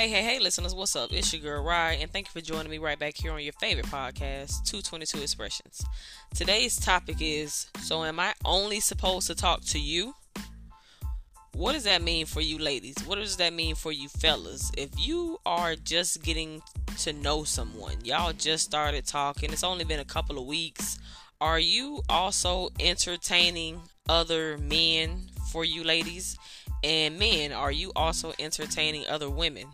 Hey, hey, hey, listeners, what's up? It's your girl, Rye, and thank you for joining me right back here on your favorite podcast, 222 Expressions. Today's topic is So, am I only supposed to talk to you? What does that mean for you, ladies? What does that mean for you, fellas? If you are just getting to know someone, y'all just started talking, it's only been a couple of weeks, are you also entertaining other men for you, ladies? And men, are you also entertaining other women?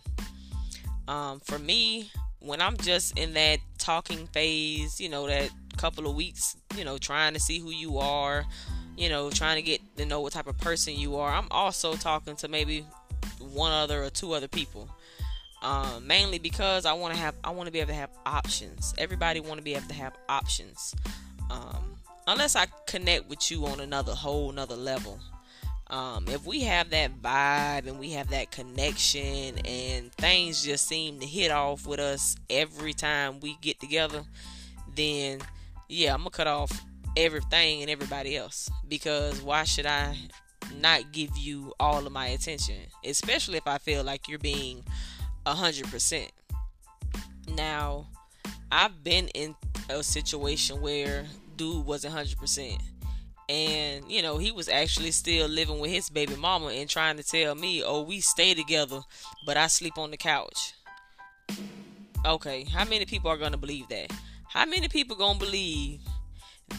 Um, for me, when I'm just in that talking phase, you know, that couple of weeks, you know, trying to see who you are, you know, trying to get to know what type of person you are, I'm also talking to maybe one other or two other people. Um, mainly because I want to have, I want to be able to have options. Everybody want to be able to have options. Um, unless I connect with you on another whole another level. Um, if we have that vibe and we have that connection and things just seem to hit off with us every time we get together, then yeah, I'm gonna cut off everything and everybody else. Because why should I not give you all of my attention, especially if I feel like you're being a hundred percent. Now, I've been in a situation where dude wasn't hundred percent and you know he was actually still living with his baby mama and trying to tell me oh we stay together but i sleep on the couch. Okay how many people are gonna believe that? How many people gonna believe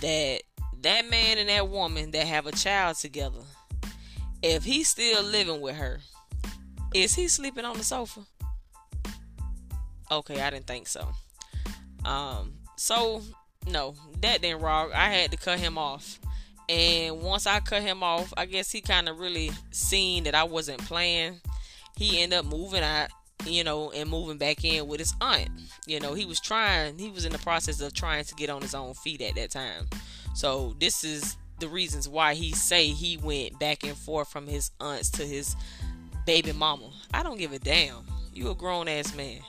that that man and that woman that have a child together if he's still living with her is he sleeping on the sofa? Okay i didn't think so. Um so no that didn't rock. I had to cut him off and once I cut him off, I guess he kind of really seen that I wasn't playing. He ended up moving out, you know, and moving back in with his aunt. You know, he was trying, he was in the process of trying to get on his own feet at that time. So this is the reasons why he say he went back and forth from his aunts to his baby mama. I don't give a damn. You a grown ass man.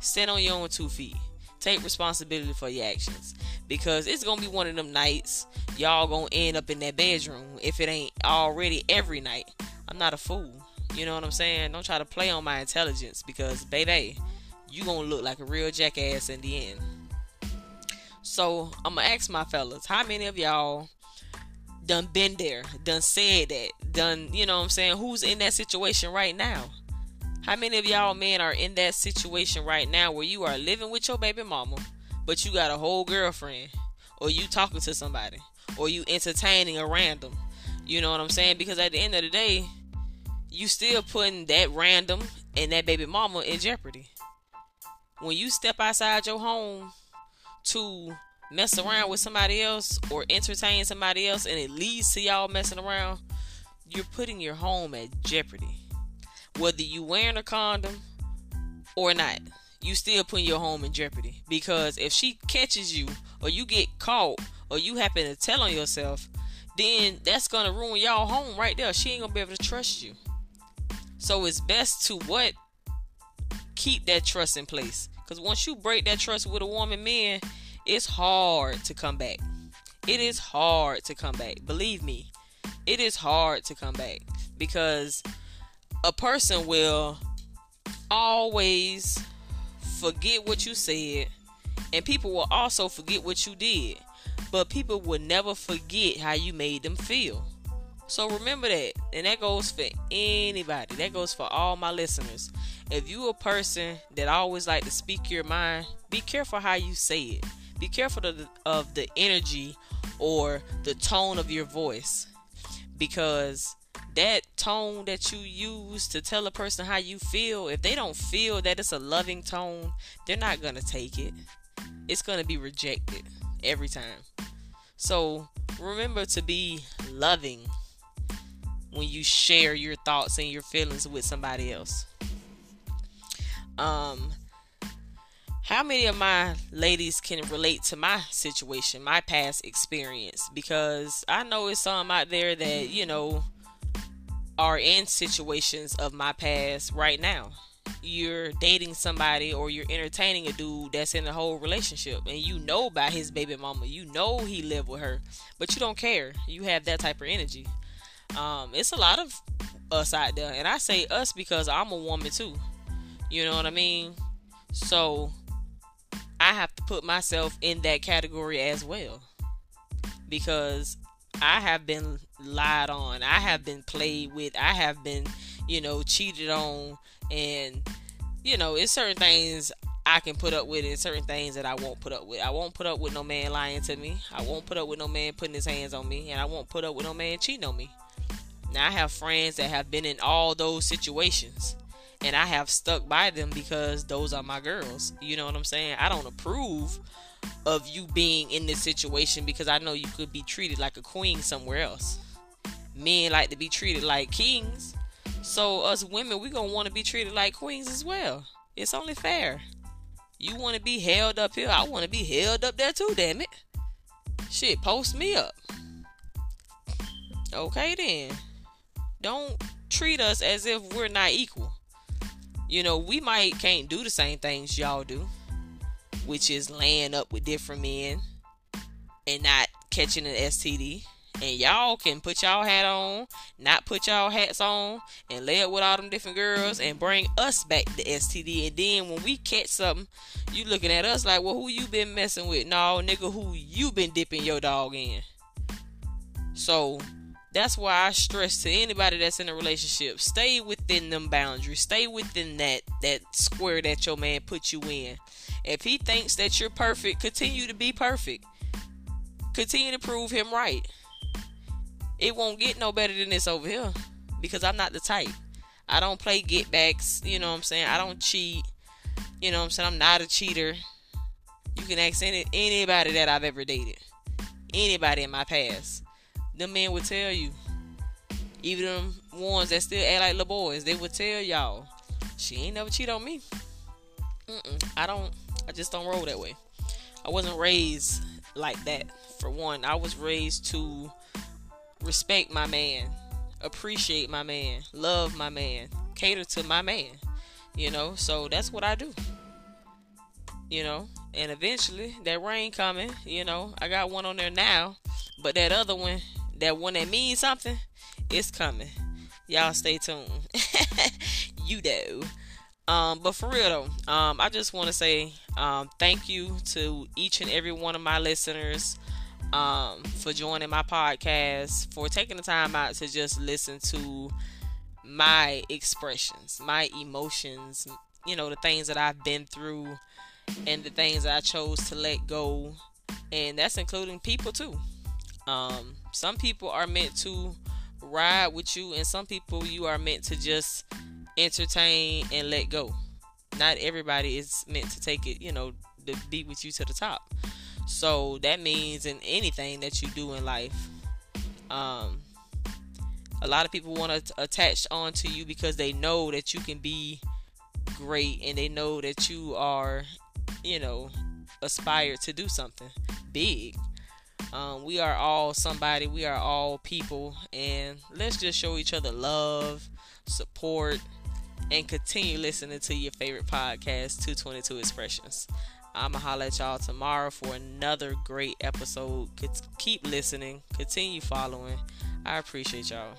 Stand on your own two feet. Take responsibility for your actions because it's gonna be one of them nights y'all gonna end up in that bedroom if it ain't already every night. I'm not a fool. You know what I'm saying? Don't try to play on my intelligence because, baby, you gonna look like a real jackass in the end. So I'm gonna ask my fellas, how many of y'all done been there, done said that, done, you know what I'm saying? Who's in that situation right now? How many of y'all men are in that situation right now where you are living with your baby mama, but you got a whole girlfriend, or you talking to somebody, or you entertaining a random? You know what I'm saying? Because at the end of the day, you still putting that random and that baby mama in jeopardy. When you step outside your home to mess around with somebody else or entertain somebody else and it leads to y'all messing around, you're putting your home at jeopardy whether you wearing a condom or not, you still putting your home in jeopardy. Because if she catches you or you get caught or you happen to tell on yourself, then that's gonna ruin y'all home right there. She ain't gonna be able to trust you. So it's best to what? Keep that trust in place. Cause once you break that trust with a woman, man, it's hard to come back. It is hard to come back. Believe me, it is hard to come back because a person will always forget what you said, and people will also forget what you did, but people will never forget how you made them feel. So remember that, and that goes for anybody. That goes for all my listeners. If you a person that always like to speak your mind, be careful how you say it. Be careful of the, of the energy or the tone of your voice, because that tone that you use to tell a person how you feel, if they don't feel that it's a loving tone, they're not going to take it. It's going to be rejected every time. So remember to be loving when you share your thoughts and your feelings with somebody else. Um, how many of my ladies can relate to my situation, my past experience? Because I know it's some out there that, you know, are in situations of my past right now. You're dating somebody or you're entertaining a dude that's in a whole relationship and you know about his baby mama. You know he lived with her, but you don't care. You have that type of energy. Um, it's a lot of us out there, and I say us because I'm a woman too. You know what I mean? So I have to put myself in that category as well. Because I have been lied on. I have been played with. I have been, you know, cheated on. And, you know, it's certain things I can put up with and certain things that I won't put up with. I won't put up with no man lying to me. I won't put up with no man putting his hands on me. And I won't put up with no man cheating on me. Now, I have friends that have been in all those situations and I have stuck by them because those are my girls. You know what I'm saying? I don't approve of you being in this situation because I know you could be treated like a queen somewhere else. Men like to be treated like kings. So us women, we gonna want to be treated like queens as well. It's only fair. You want to be held up here, I want to be held up there too. Damn it! Shit, post me up. Okay then. Don't treat us as if we're not equal. You know, we might can't do the same things y'all do, which is laying up with different men and not catching an STD. And y'all can put y'all hat on, not put y'all hats on, and lay up with all them different girls and bring us back the STD. And then when we catch something, you looking at us like, well, who you been messing with? No, nigga, who you been dipping your dog in? So that's why I stress to anybody that's in a relationship, stay within them boundaries. Stay within that that square that your man put you in. If he thinks that you're perfect, continue to be perfect. Continue to prove him right. It won't get no better than this over here because I'm not the type. I don't play get backs, you know what I'm saying? I don't cheat. You know what I'm saying? I'm not a cheater. You can ask any anybody that I've ever dated. Anybody in my past them men would tell you. Even them ones that still act like little boys, they would tell y'all, she ain't never cheat on me. Mm-mm, I don't. I just don't roll that way. I wasn't raised like that. For one, I was raised to respect my man, appreciate my man, love my man, cater to my man. You know, so that's what I do. You know, and eventually that rain coming. You know, I got one on there now, but that other one, that one that means something, it's coming. Y'all stay tuned. you know. Um, but for real though, um, I just want to say um, thank you to each and every one of my listeners um, for joining my podcast, for taking the time out to just listen to my expressions, my emotions, you know, the things that I've been through and the things I chose to let go. And that's including people too. Um, some people are meant to ride with you, and some people you are meant to just entertain and let go. Not everybody is meant to take it, you know, to be with you to the top. So that means in anything that you do in life, um, a lot of people want to attach on to you because they know that you can be great and they know that you are, you know, aspire to do something big. Um, we are all somebody, we are all people, and let's just show each other love, support, and continue listening to your favorite podcast, 222 Expressions. I'm going to holler at y'all tomorrow for another great episode. Keep listening, continue following. I appreciate y'all.